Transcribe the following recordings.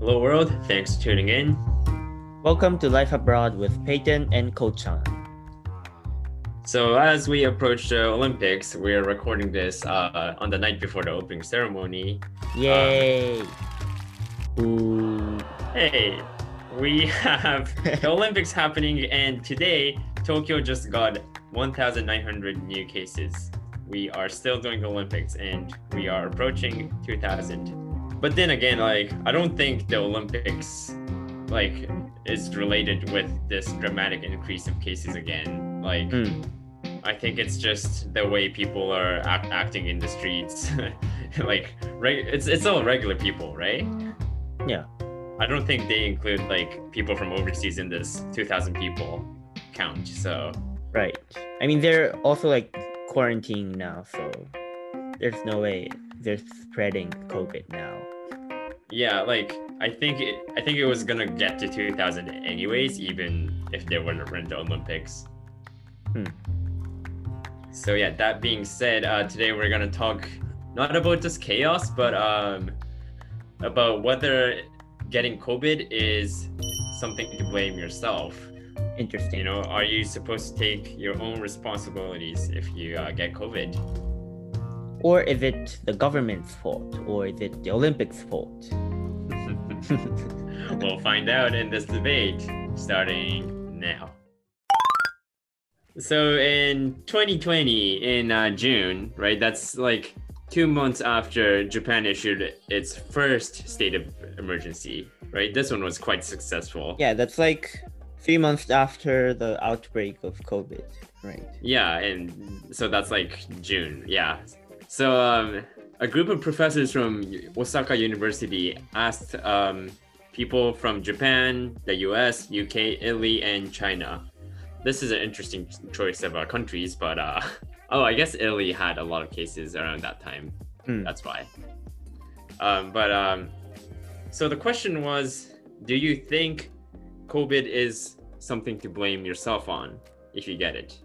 Hello, world. Thanks for tuning in. Welcome to Life Abroad with Peyton and Kochan. So, as we approach the Olympics, we're recording this uh, on the night before the opening ceremony. Yay! Ooh. Hey, we have the Olympics happening, and today Tokyo just got 1,900 new cases. We are still doing the Olympics, and we are approaching 2,000. But then again, like I don't think the Olympics, like, is related with this dramatic increase of cases again. Like, Mm. I think it's just the way people are act- acting in the streets. like, right? It's it's all regular people, right? Yeah. I don't think they include like people from overseas in this 2,000 people count. So Right. I mean, they're also like quarantined now, so there's no way they're spreading COVID now. Yeah, like I think it, I think it was gonna get to 2,000 anyways, even if they to run the Olympics. Hmm. So yeah, that being said, uh, today we're gonna talk not about just chaos, but um, about whether getting COVID is something to blame yourself. Interesting. You know, are you supposed to take your own responsibilities if you uh, get COVID? Or is it the government's fault? Or is it the Olympics' fault? we'll find out in this debate starting now. So in 2020, in uh, June, right? That's like two months after Japan issued its first state of emergency, right? This one was quite successful. Yeah, that's like three months after the outbreak of COVID, right? Yeah, and so that's like June. Yeah. So um, a group of professors from Osaka University asked um, people from Japan, the US, UK, Italy, and China. This is an interesting choice of uh, countries, but uh, oh, I guess Italy had a lot of cases around that time. Hmm. That's why. Um, but um, so the question was do you think COVID is something to blame yourself on if you get it?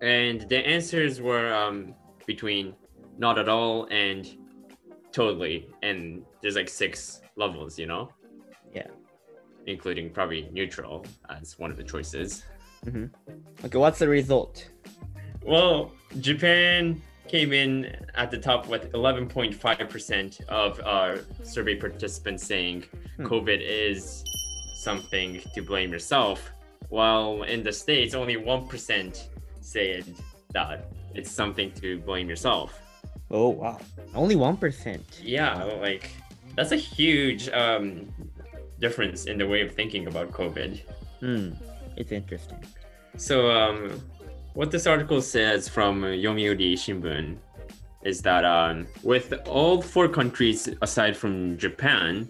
And the answers were um, between not at all and totally. And there's like six levels, you know? Yeah. Including probably neutral as one of the choices. Okay, what's the result? Well, Japan came in at the top with 11.5% of our survey participants saying Hmm. COVID is something to blame yourself, while in the States, only 1% said that it's something to blame yourself. Oh, wow. Only 1%. Yeah, like that's a huge um, difference in the way of thinking about COVID. Hmm, it's interesting. So, um, what this article says from Yomiuri Shimbun is that um, with all four countries aside from Japan,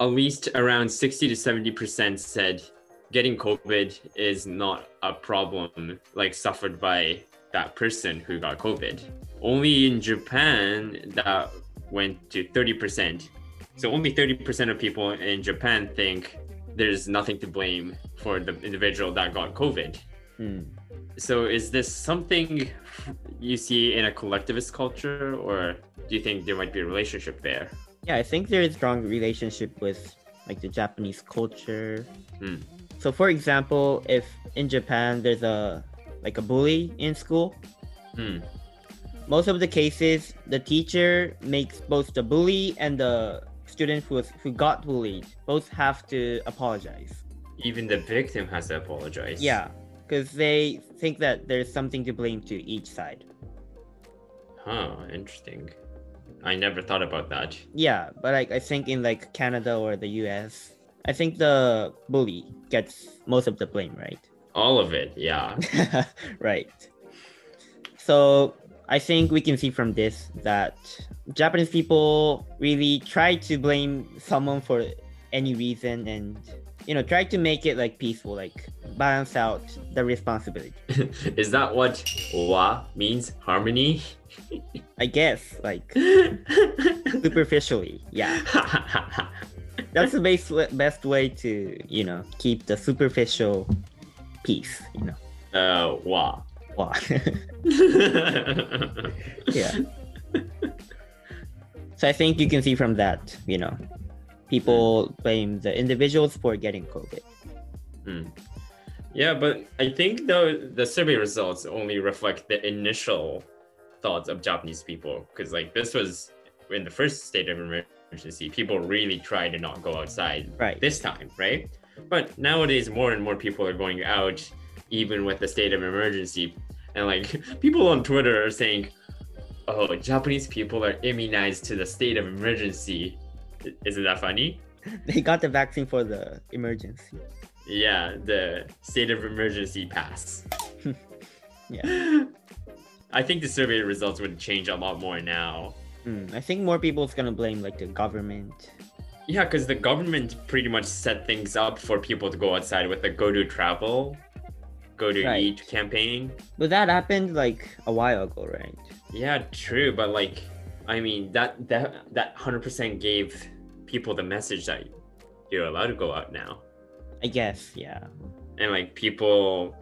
at least around 60 to 70 percent said getting COVID is not a problem like suffered by that person who got COVID. Only in Japan that went to 30 percent. So only 30 percent of people in Japan think there's nothing to blame for the individual that got COVID. Hmm. So is this something you see in a collectivist culture, or do you think there might be a relationship there? Yeah, I think there is strong relationship with like the Japanese culture. Hmm. So for example, if in Japan there's a like a bully in school, Hmm. most of the cases the teacher makes both the bully and the student who was who got bullied both have to apologize. Even the victim has to apologize. Yeah, because they think that there's something to blame to each side. Huh. Interesting. I never thought about that. Yeah, but like I think in like Canada or the US, I think the bully gets most of the blame, right? All of it. Yeah. right. So I think we can see from this that Japanese people really try to blame someone for any reason and you know try to make it like peaceful, like balance out the responsibility. is that what wa means? Harmony. I guess like superficially, yeah. That's the best best way to you know keep the superficial peace. You know. uh, wa. Wow. yeah. So I think you can see from that, you know, people blame the individuals for getting COVID. Hmm. Yeah, but I think the the survey results only reflect the initial thoughts of Japanese people because like this was in the first state of emergency, people really try to not go outside Right. this time, right? But nowadays, more and more people are going out, even with the state of emergency. And like people on Twitter are saying, "Oh, Japanese people are immunized to the state of emergency." Isn't that funny? They got the vaccine for the emergency. Yeah, the state of emergency pass. Yeah. I think the survey results would change a lot more now. Hmm, I think more people's gonna blame like the government. Yeah, because the government pretty much set things up for people to go outside with the go to travel, go to Right. eat campaign. But that happened like a while ago, right? Yeah, true, but like, I mean, that that that hundred percent gave people the message that you're allowed to go out now, I guess, yeah. and like people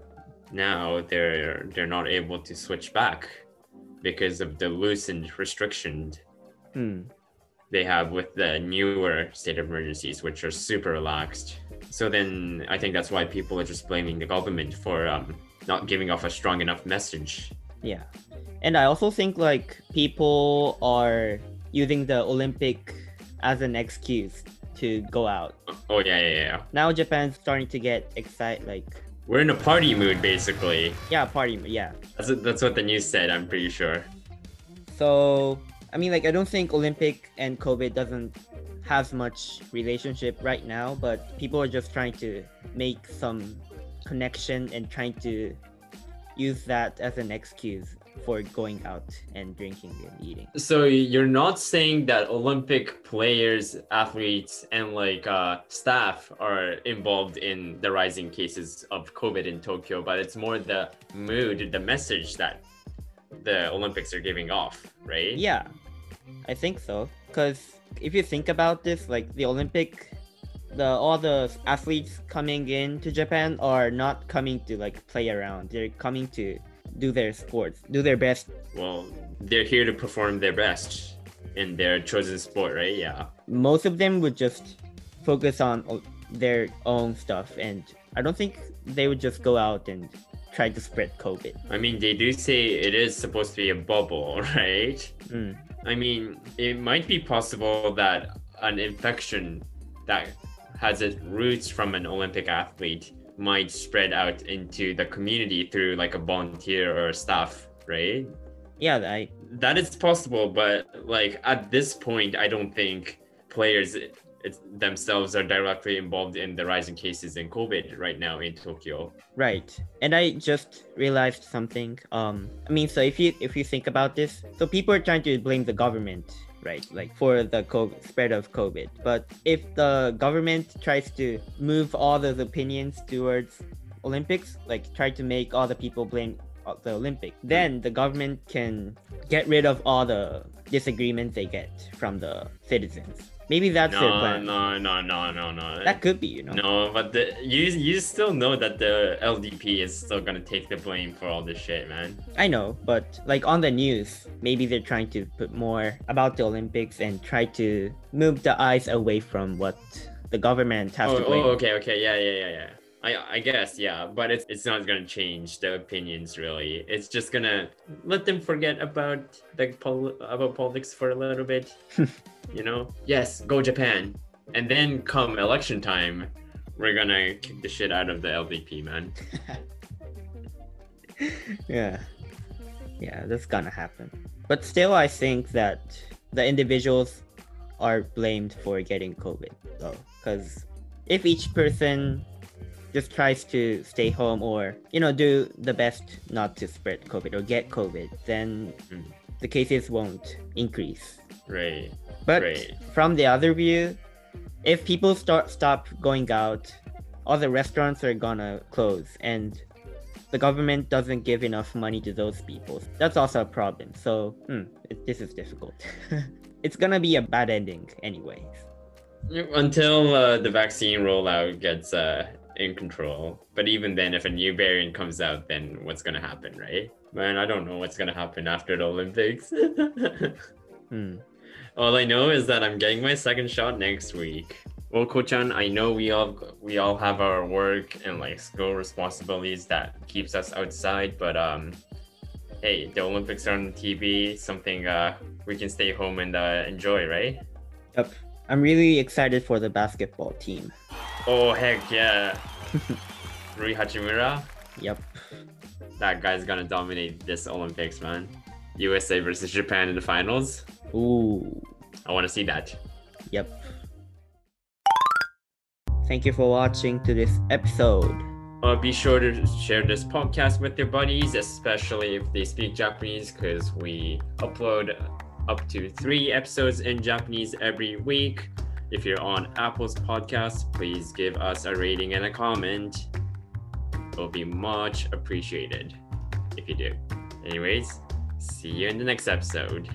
now they're they're not able to switch back because of the loosened restrictions Hmm. they have with the newer state of emergencies, which are super relaxed. So then I think that's why people are just blaming the government for um, not giving off a strong enough message. Yeah. And I also think like people are using the Olympic as an excuse to go out. Oh yeah, yeah, yeah. Now Japan's starting to get excited like We're in a party mood basically. yeah, party yeah. That's that's what the news said. I'm pretty sure. So I mean like I don't think Olympic and COVID doesn't have much relationship right now, but people are just trying to make some connection and trying to use that as an excuse for going out and drinking and eating. So you're not saying that Olympic players, athletes, and like uh, staff are involved in the rising cases of COVID in Tokyo, but it's more the mood, the message that the Olympics are giving off, right? Yeah, I think so. Because if you think about this, like the Olympic, the all the athletes coming in to Japan are not coming to like play around. They're coming to do their sports, do their best. Well, they're here to perform their best in their chosen sport, right? Yeah. Most of them would just focus on their own stuff, and I don't think they would just go out and try to spread COVID. I mean, they do say it is supposed to be a bubble, right? Mm, I mean, it might be possible that an infection that has its roots from an Olympic athlete might spread out into the community through like a volunteer or staff, right? Yeah, I That is possible, but like at this point, I don't think players themselves are directly involved in the rising cases in COVID right now in Tokyo. Right. And I just realized something. Um I mean so if you if you think about this, so people are trying to blame the government, right? Like for the COVID, spread of COVID. But if the government tries to move all those opinions towards Olympics, like try to make all the people blame the Olympic, then the government can get rid of all the disagreements they get from the citizens. Maybe that's their No, plan. no, no, no, no, no. That could be, you know. No, but the you you still know that the LDP is still gonna take the blame for all this shit, man. I know, but like on the news, maybe they're trying to put more about the Olympics and try to move the eyes away from what the government has Oh, to blame. oh, okay, okay, yeah, yeah, yeah, yeah. I I guess yeah, but it's it's not gonna change the opinions really. It's just gonna let them forget about the pol- about politics for a little bit. you know? Yes, go Japan, and then come election time, we're gonna kick the shit out of the LDP, man. yeah. Yeah, that's gonna happen. But still, I think that the individuals are blamed for getting COVID, though. Because if each person just tries to stay home or, you know, do the best not to spread COVID or get COVID, then Mm. the cases won't increase. Right. But Right. from the other view, if people start stop going out, all the restaurants are gonna close, and the government doesn't give enough money to those people. That's also a problem. So hmm, it, this is difficult. it's gonna be a bad ending, anyways. Until uh, the vaccine rollout gets uh, in control. But even then, if a new variant comes out, then what's gonna happen, right? Man, I don't know what's gonna happen after the Olympics. Hmm. All I know is that I'm getting my second shot next week. Well, Kochan, I know we all we all have our work and like school responsibilities that keeps us outside, but um, hey, the Olympics are on TV, something uh we can stay home and uh, enjoy, right? Yep. I'm really excited for the basketball team. Oh heck yeah, Rui Hachimura, Yep. that guy's gonna dominate this Olympics, man. USA versus Japan in the finals. Ooh. I want to see that. Yep. Thank you for watching to this episode. Uh, be sure to share this podcast with your buddies, especially if they speak Japanese, because we upload up to three episodes in Japanese every week. If you're on Apple's podcast, please give us a rating and a comment. It will be much appreciated if you do. Anyways, see you in the next episode.